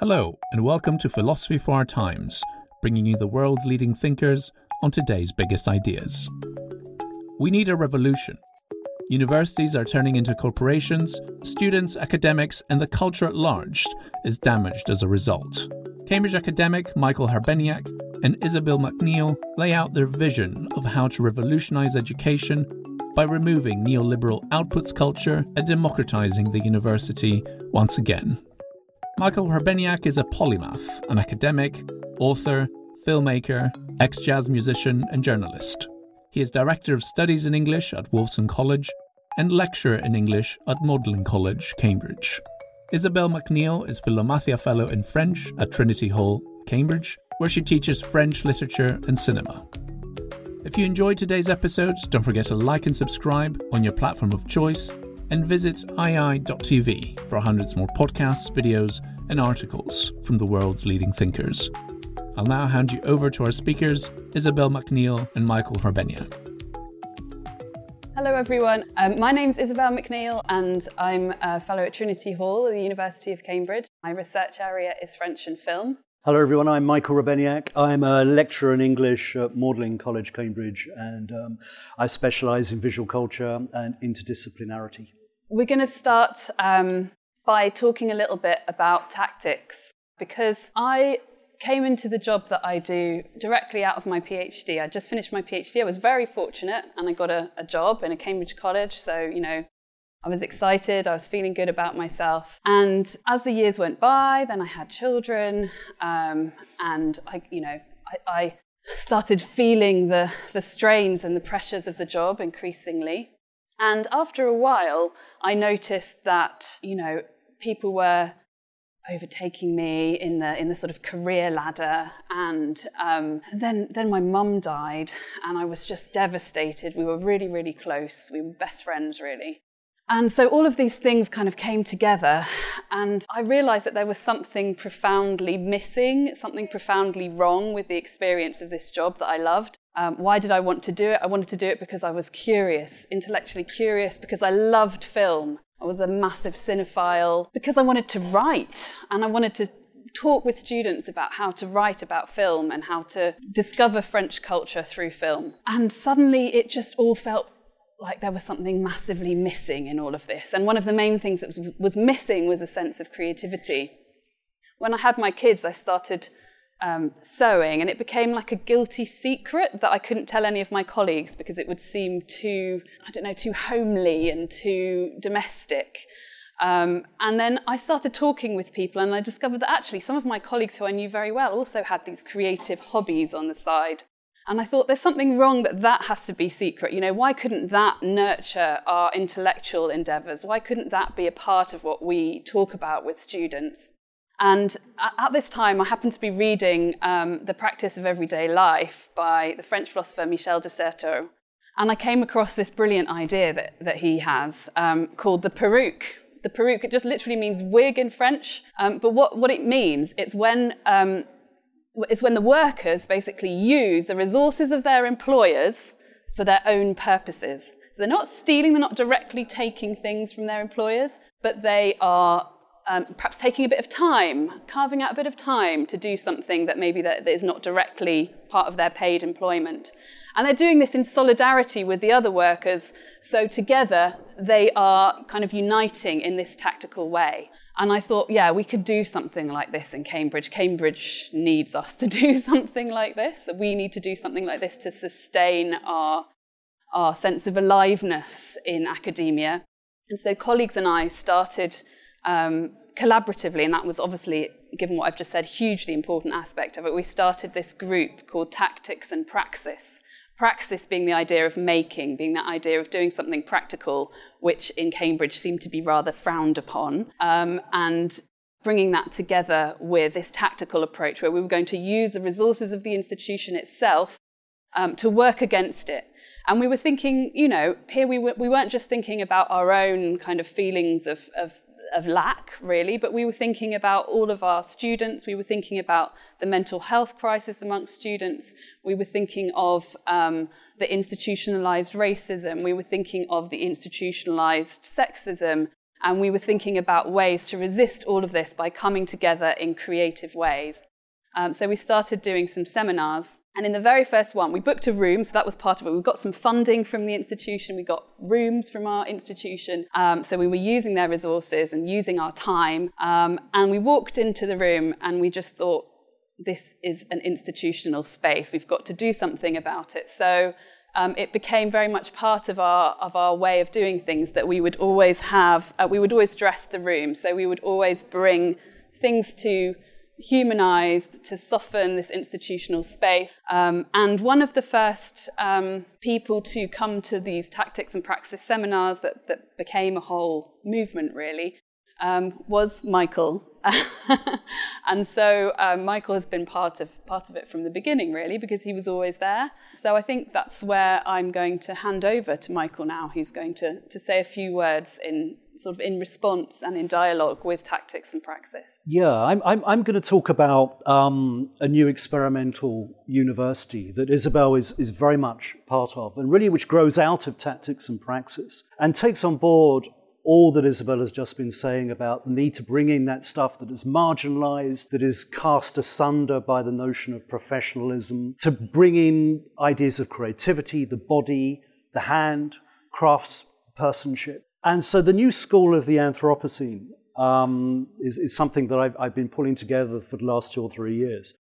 Hello, and welcome to Philosophy for Our Times, bringing you the world's leading thinkers on today's biggest ideas. We need a revolution. Universities are turning into corporations, students, academics, and the culture at large is damaged as a result. Cambridge academic Michael Hrebeniak and Isabelle McNeill lay out their vision of how to revolutionize education by removing neoliberal outputs culture and democratizing the university once again. Michael Hrebeniak is a polymath, an academic, author, filmmaker, ex jazz musician, and journalist. He is Director of Studies in English at Wolfson College and Lecturer in English at Magdalene College, Cambridge. Isabelle McNeill is Philomathia Fellow in French at Trinity Hall, Cambridge, where she teaches French literature and cinema. If you enjoyed today's episode, don't forget to like and subscribe on your platform of choice and visit IAI.tv for hundreds more podcasts, videos, and articles from the world's leading thinkers. I'll now hand you over to our speakers, Isabelle McNeill and Michael Hrebeniak. Hello, everyone. Um, my name's Isabelle McNeill, and I'm a fellow at Trinity Hall at the University of Cambridge. My research area is French and film. Hello, everyone. I'm Michael Hrebeniak. I'm a lecturer in English at Magdalene College, Cambridge, and um, I specialise in visual culture and interdisciplinarity. We're going to start um, by talking a little bit about tactics because I came into the job that I do directly out of my PhD. I just finished my PhD. I was very fortunate and I got a, a job in a Cambridge college. So, you know, I was excited, I was feeling good about myself. And as the years went by, then I had children, um, and I, you know, I, I started feeling the, the strains and the pressures of the job increasingly. And after a while, I noticed that, you know, people were overtaking me in the in the sort of career ladder and um, then then my mum died and I was just devastated we were really really close we were best friends really and so all of these things kind of came together and I realized that there was something profoundly missing something profoundly wrong with the experience of this job that I loved um, why did I want to do it? I wanted to do it because I was curious, intellectually curious, because I loved film. I was a massive cinephile, because I wanted to write and I wanted to talk with students about how to write about film and how to discover French culture through film. And suddenly it just all felt like there was something massively missing in all of this. And one of the main things that was, missing was a sense of creativity. When I had my kids, I started um, sewing, and it became like a guilty secret that I couldn't tell any of my colleagues because it would seem too, I don't know, too homely and too domestic. Um, and then I started talking with people, and I discovered that actually some of my colleagues who I knew very well also had these creative hobbies on the side. And I thought there's something wrong that that has to be secret. You know, why couldn't that nurture our intellectual endeavors? Why couldn't that be a part of what we talk about with students? And at this time, I happened to be reading um, The Practice of Everyday Life by the French philosopher Michel de Certeau. And I came across this brilliant idea that, that he has um, called the perruque. The perruque, it just literally means wig in French. Um, but what, what it means, it's when, um, it's when the workers basically use the resources of their employers for their own purposes. So they're not stealing, they're not directly taking things from their employers, but they are um, perhaps taking a bit of time, carving out a bit of time to do something that maybe that, that is not directly part of their paid employment. And they're doing this in solidarity with the other workers, so together they are kind of uniting in this tactical way. And I thought, yeah, we could do something like this in Cambridge. Cambridge needs us to do something like this. We need to do something like this to sustain our, our sense of aliveness in academia. And so colleagues and I started um, collaboratively, and that was obviously, given what I've just said, hugely important aspect of it. We started this group called Tactics and Praxis. Praxis being the idea of making, being that idea of doing something practical, which in Cambridge seemed to be rather frowned upon, um, and bringing that together with this tactical approach where we were going to use the resources of the institution itself um, to work against it. And we were thinking, you know, here we, were, we weren't just thinking about our own kind of feelings of, of of lack, really, but we were thinking about all of our students. We were thinking about the mental health crisis amongst students. We were thinking of um, the institutionalized racism. We were thinking of the institutionalized sexism. And we were thinking about ways to resist all of this by coming together in creative ways. Um, so we started doing some seminars and in the very first one, we booked a room, so that was part of it. We got some funding from the institution, we got rooms from our institution. Um, so we were using their resources and using our time. Um, and we walked into the room and we just thought, this is an institutional space. We've got to do something about it. So um, it became very much part of our, of our way of doing things that we would always have, uh, we would always dress the room. So we would always bring things to humanized to soften this institutional space. Um, and one of the first um, people to come to these tactics and praxis seminars that, that became a whole movement, really, um, was Michael. and so um, Michael has been part of part of it from the beginning, really, because he was always there. So I think that's where I'm going to hand over to Michael now. He's going to to say a few words in sort of in response and in dialogue with tactics and praxis? Yeah, I'm, I'm, I'm going to talk about um, a new experimental university that Isabelle is, is very much part of, and really which grows out of tactics and praxis and takes on board all that Isabelle has just been saying about the need to bring in that stuff that is marginalized, that is cast asunder by the notion of professionalism, to bring in ideas of creativity, the body, the hand, crafts personship. And so the new school of the Anthropocene um, is, is, something that I've, I've, been pulling together for the last two or three years.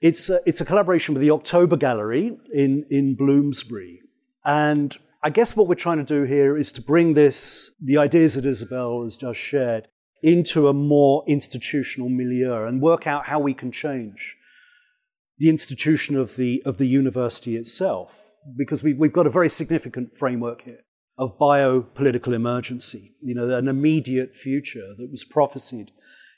It's a, it's a collaboration with the October Gallery in, in Bloomsbury. And I guess what we're trying to do here is to bring this, the ideas that Isabelle has just shared, into a more institutional milieu and work out how we can change the institution of the, of the university itself. Because we've, we've got a very significant framework here of biopolitical emergency, you know, an immediate future that was prophesied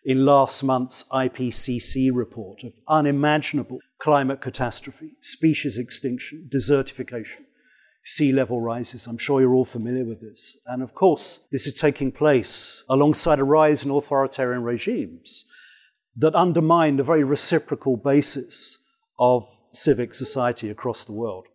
in last month's IPCC report of unimaginable climate catastrophe, species extinction, desertification, sea level rises. I'm sure you're all familiar with this. And of course, this is taking place alongside a rise in authoritarian regimes that undermine the very reciprocal basis of civic society across the world.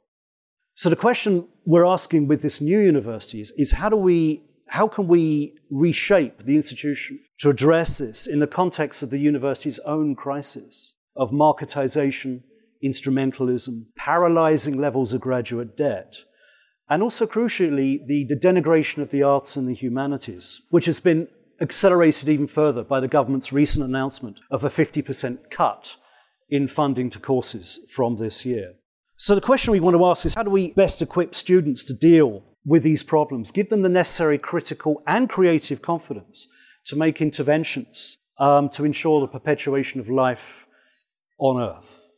So the question we're asking with this new university is, is how do we how can we reshape the institution to address this in the context of the university's own crisis of marketization, instrumentalism, paralyzing levels of graduate debt, and also crucially, the, the denigration of the arts and the humanities, which has been accelerated even further by the government's recent announcement of a 50% cut in funding to courses from this year. So the question we want to ask is how do we best equip students to deal with these problems? Give them the necessary critical and creative confidence to make interventions um, to ensure the perpetuation of life on Earth.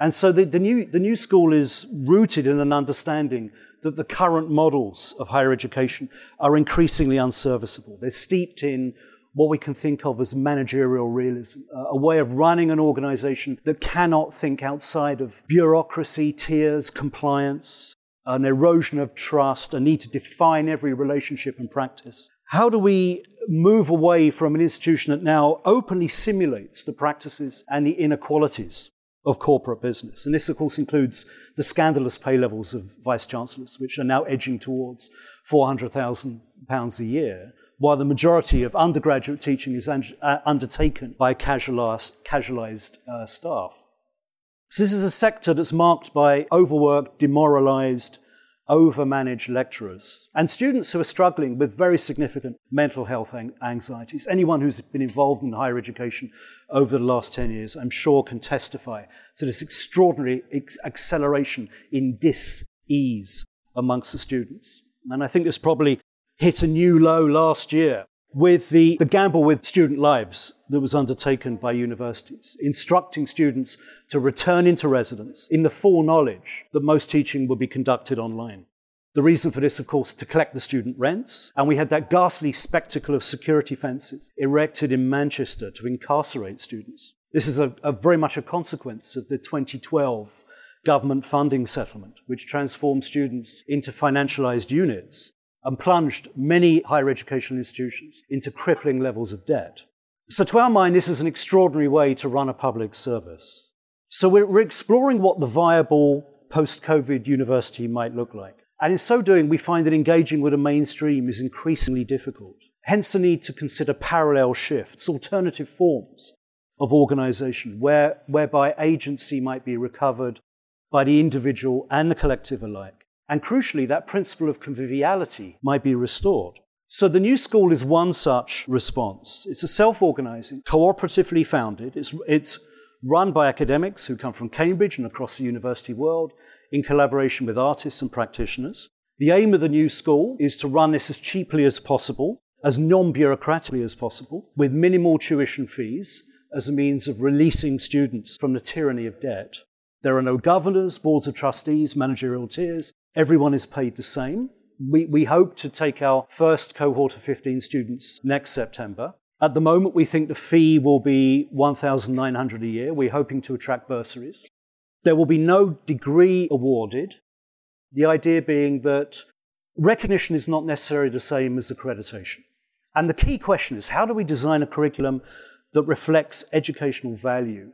And so the, the, new, the new school is rooted in an understanding that the current models of higher education are increasingly unserviceable. They're steeped in what we can think of as managerial realism, a way of running an organization that cannot think outside of bureaucracy, tiers, compliance, an erosion of trust, a need to define every relationship and practice. How do we move away from an institution that now openly simulates the practices and the inequalities of corporate business? And this, of course, includes the scandalous pay levels of vice chancellors, which are now edging towards £400,000 a year while the majority of undergraduate teaching is un- uh, undertaken by casualized uh, staff. So this is a sector that's marked by overworked, demoralized, overmanaged lecturers and students who are struggling with very significant mental health anxieties. Anyone who's been involved in higher education over the last 10 years, I'm sure, can testify to this extraordinary ex- acceleration in dis ease amongst the students. And I think this probably hit a new low last year with the, the gamble with student lives that was undertaken by universities, instructing students to return into residence in the full knowledge that most teaching would be conducted online. The reason for this, of course, to collect the student rents. And we had that ghastly spectacle of security fences erected in Manchester to incarcerate students. This is a, a very much a consequence of the 2012 government funding settlement, which transformed students into financialized units and plunged many higher educational institutions into crippling levels of debt. So, to our mind, this is an extraordinary way to run a public service. So, we're, exploring what the viable post COVID university might look like. And in so doing, we find that engaging with a mainstream is increasingly difficult. Hence, the need to consider parallel shifts, alternative forms of organization, where, whereby agency might be recovered by the individual and the collective alike and crucially, that principle of conviviality might be restored. So the new school is one such response. It's a self-organizing, cooperatively founded. It's, it's run by academics who come from Cambridge and across the university world in collaboration with artists and practitioners. The aim of the new school is to run this as cheaply as possible, as non-bureaucratically as possible, with minimal tuition fees as a means of releasing students from the tyranny of debt. There are no governors, boards of trustees, managerial tiers, Everyone is paid the same. We, we hope to take our first cohort of 15 students next September. At the moment, we think the fee will be 1,900 a year. We're hoping to attract bursaries. There will be no degree awarded. The idea being that recognition is not necessarily the same as accreditation. And the key question is how do we design a curriculum that reflects educational value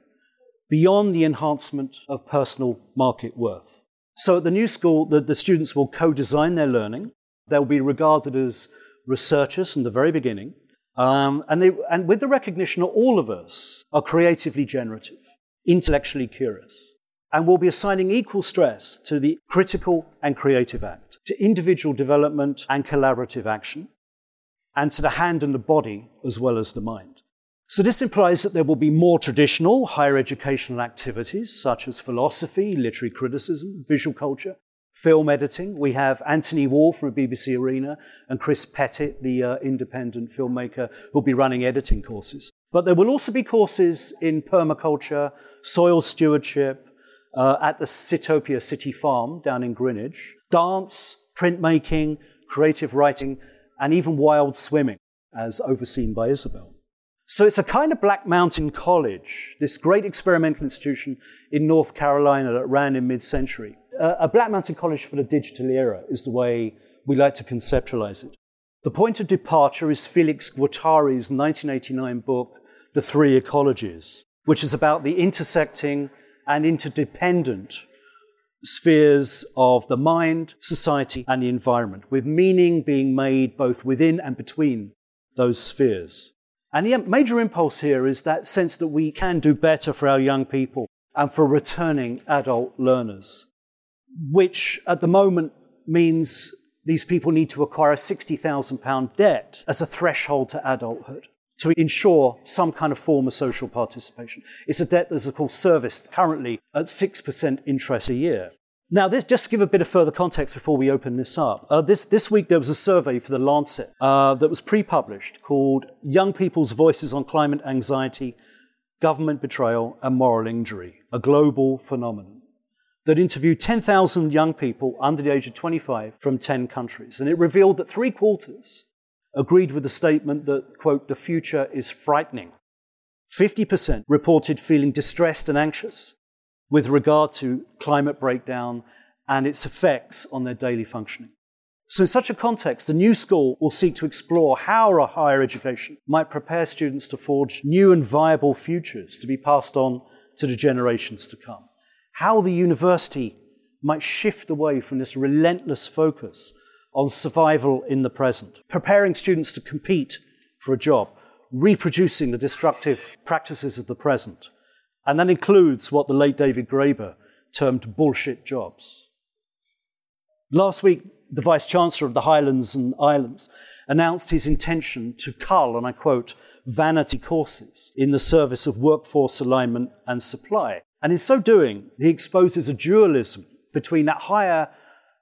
beyond the enhancement of personal market worth? So at the new school, the, the students will co-design their learning. They'll be regarded as researchers from the very beginning. Um, and, they, and with the recognition that all of us are creatively generative, intellectually curious, and we'll be assigning equal stress to the critical and creative act, to individual development and collaborative action, and to the hand and the body as well as the mind. So this implies that there will be more traditional higher educational activities such as philosophy, literary criticism, visual culture, film editing. We have Anthony Wall from BBC Arena and Chris Petit, the uh, independent filmmaker, who'll be running editing courses. But there will also be courses in permaculture, soil stewardship, uh, at the Sitopia City Farm down in Greenwich, dance, printmaking, creative writing, and even wild swimming, as overseen by Isabelle. So it's a kind of Black Mountain College, this great experimental institution in North Carolina that ran in mid-century. Uh, a Black Mountain College for the digital era is the way we like to conceptualize it. The point of departure is Felix Guattari's 1989 book, The Three Ecologies, which is about the intersecting and interdependent spheres of the mind, society, and the environment, with meaning being made both within and between those spheres. And the major impulse here is that sense that we can do better for our young people and for returning adult learners, which at the moment means these people need to acquire a £60,000 debt as a threshold to adulthood to ensure some kind of form of social participation. It's a debt that's, of course, serviced currently at 6% interest a year. Now, this, just to give a bit of further context before we open this up, uh, this, this week there was a survey for The Lancet uh, that was pre published called Young People's Voices on Climate Anxiety, Government Betrayal, and Moral Injury, a Global Phenomenon, that interviewed 10,000 young people under the age of 25 from 10 countries. And it revealed that three quarters agreed with the statement that, quote, the future is frightening. 50% reported feeling distressed and anxious with regard to climate breakdown and its effects on their daily functioning. So, in such a context, the new school will seek to explore how a higher education might prepare students to forge new and viable futures to be passed on to the generations to come. How the university might shift away from this relentless focus on survival in the present, preparing students to compete for a job, reproducing the destructive practices of the present. And that includes what the late David Graeber termed bullshit jobs. Last week, the Vice Chancellor of the Highlands and Islands announced his intention to cull, and I quote, vanity courses in the service of workforce alignment and supply. And in so doing, he exposes a dualism between that higher,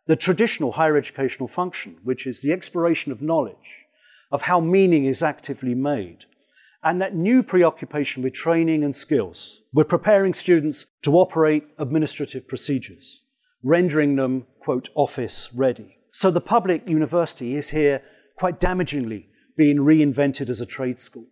the traditional higher educational function, which is the exploration of knowledge, of how meaning is actively made, and that new preoccupation with training and skills. We're preparing students to operate administrative procedures, rendering them, quote, office ready. So the public university is here quite damagingly being reinvented as a trade school.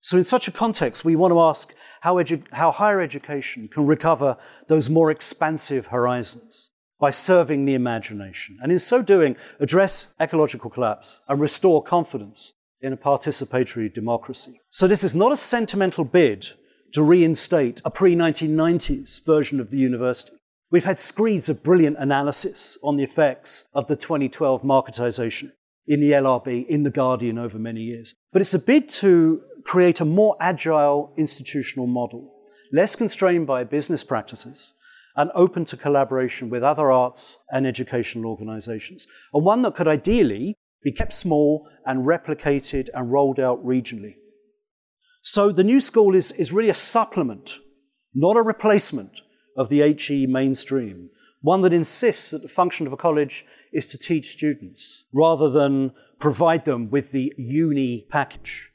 So, in such a context, we want to ask how, how higher education can recover those more expansive horizons by serving the imagination, and in so doing, address ecological collapse and restore confidence in a participatory democracy. So, this is not a sentimental bid to reinstate a pre 1990s version of the university. We've had screeds of brilliant analysis on the effects of the 2012 marketisation in the LRB, in The Guardian over many years. But it's a bid to create a more agile institutional model, less constrained by business practices and open to collaboration with other arts and educational organizations, and one that could ideally be kept small and replicated and rolled out regionally. So the new school is, is really a supplement, not a replacement of the HE mainstream, one that insists that the function of a college is to teach students rather than provide them with the uni package.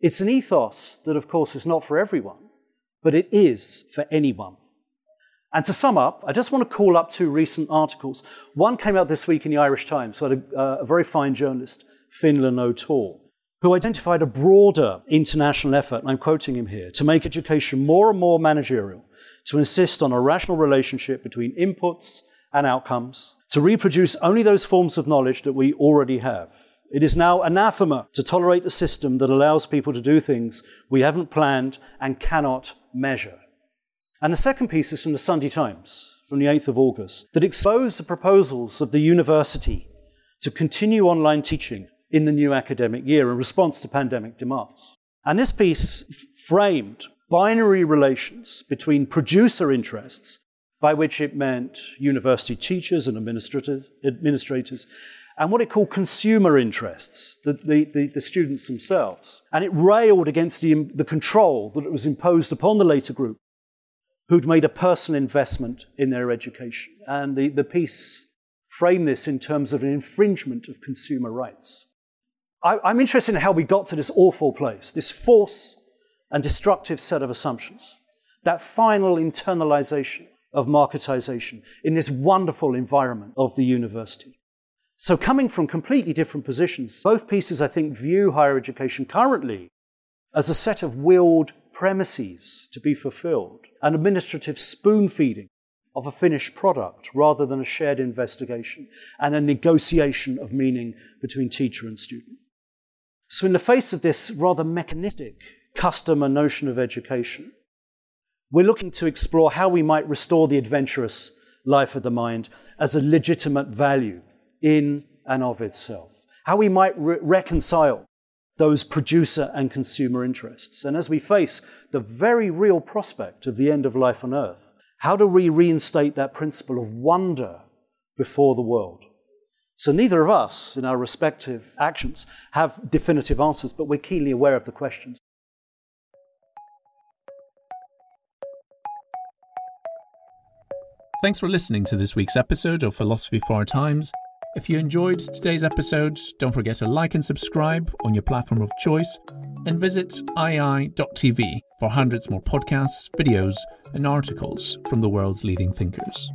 It's an ethos that, of course, is not for everyone, but it is for anyone. And to sum up, I just want to call up two recent articles. One came out this week in the Irish Times, so a, uh, a very fine journalist, Fintan O'Toole, who identified a broader international effort, and I'm quoting him here, to make education more and more managerial, to insist on a rational relationship between inputs and outcomes, to reproduce only those forms of knowledge that we already have, it is now anathema to tolerate a system that allows people to do things we haven't planned and cannot measure. And the second piece is from the Sunday Times from the 8th of August that exposed the proposals of the university to continue online teaching in the new academic year in response to pandemic demands. And this piece framed binary relations between producer interests, by which it meant university teachers and administrators, and what it called consumer interests, the, the, the, the, students themselves. And it railed against the, the control that was imposed upon the later group who'd made a personal investment in their education. And the, the piece framed this in terms of an infringement of consumer rights. I, I'm interested in how we got to this awful place, this force and destructive set of assumptions, that final internalization of marketization in this wonderful environment of the university. So, coming from completely different positions, both pieces, I think, view higher education currently as a set of willed premises to be fulfilled, an administrative spoon feeding of a finished product rather than a shared investigation and a negotiation of meaning between teacher and student. So, in the face of this rather mechanistic customer notion of education, we're looking to explore how we might restore the adventurous life of the mind as a legitimate value in and of itself. How we might re- reconcile those producer and consumer interests. And as we face the very real prospect of the end of life on earth, how do we reinstate that principle of wonder before the world? So neither of us, in our respective actions, have definitive answers, but we're keenly aware of the questions. Thanks for listening to this week's episode of Philosophy for Our Times. If you enjoyed today's episode, don't forget to like and subscribe on your platform of choice and visit IAI.tv for hundreds more podcasts, videos, and articles from the world's leading thinkers.